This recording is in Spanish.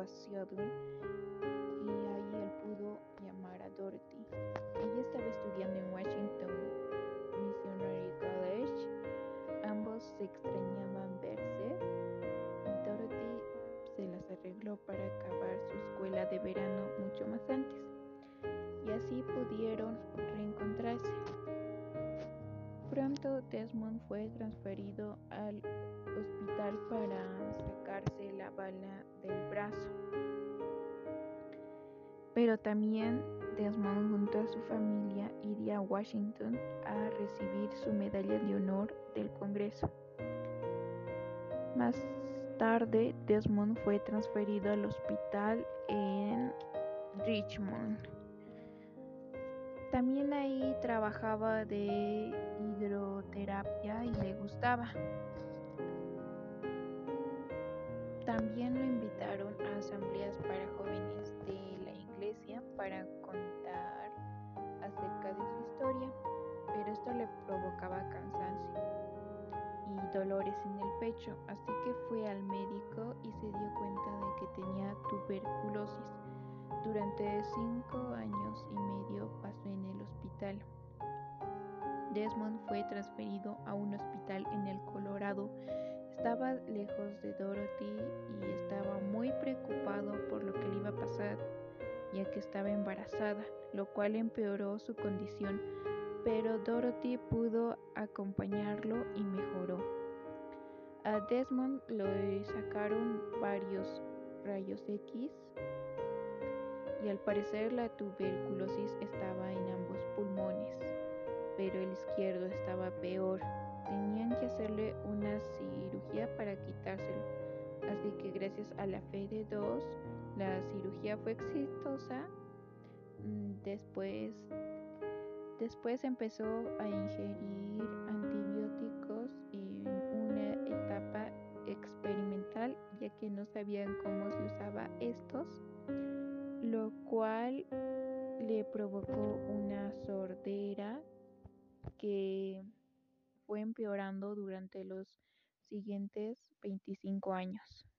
a Seattle y ahí él pudo llamar a Dorothy. Ella estaba estudiando en Washington Missionary College. Ambos se extrañaban verse Dorothy se las arregló para acabar su escuela de verano mucho más antes y así pudieron reencontrarse. Pronto Desmond fue transferido al hospital para sacarse la bala del brazo. Pero también Desmond junto a su familia iría a Washington a recibir su medalla de honor del Congreso. Más tarde, Desmond fue transferido al hospital en Richmond. También ahí trabajaba de hidroterapia y le gustaba. También lo invitaron a asambleas para jóvenes de la iglesia para contar acerca de su historia, pero esto le provocaba cansancio y dolores en el pecho, así que fue al médico y se dio cuenta de que tenía tuberculosis. Durante cinco años y medio pasó en el hospital. Desmond fue transferido a un hospital en el Colorado estaba lejos de Dorothy y estaba muy preocupado por lo que le iba a pasar, ya que estaba embarazada, lo cual empeoró su condición, pero Dorothy pudo acompañarlo y mejoró. A Desmond le sacaron varios rayos X y al parecer la tuberculosis estaba en ambos pulmones, pero el izquierdo estaba peor hacerle una cirugía para quitárselo. Así que gracias a la fe de dos, la cirugía fue exitosa. Mm, después, después empezó a ingerir antibióticos en una etapa experimental, ya que no sabían cómo se usaba estos, lo cual le provocó una sordera que fue empeorando durante los siguientes 25 años.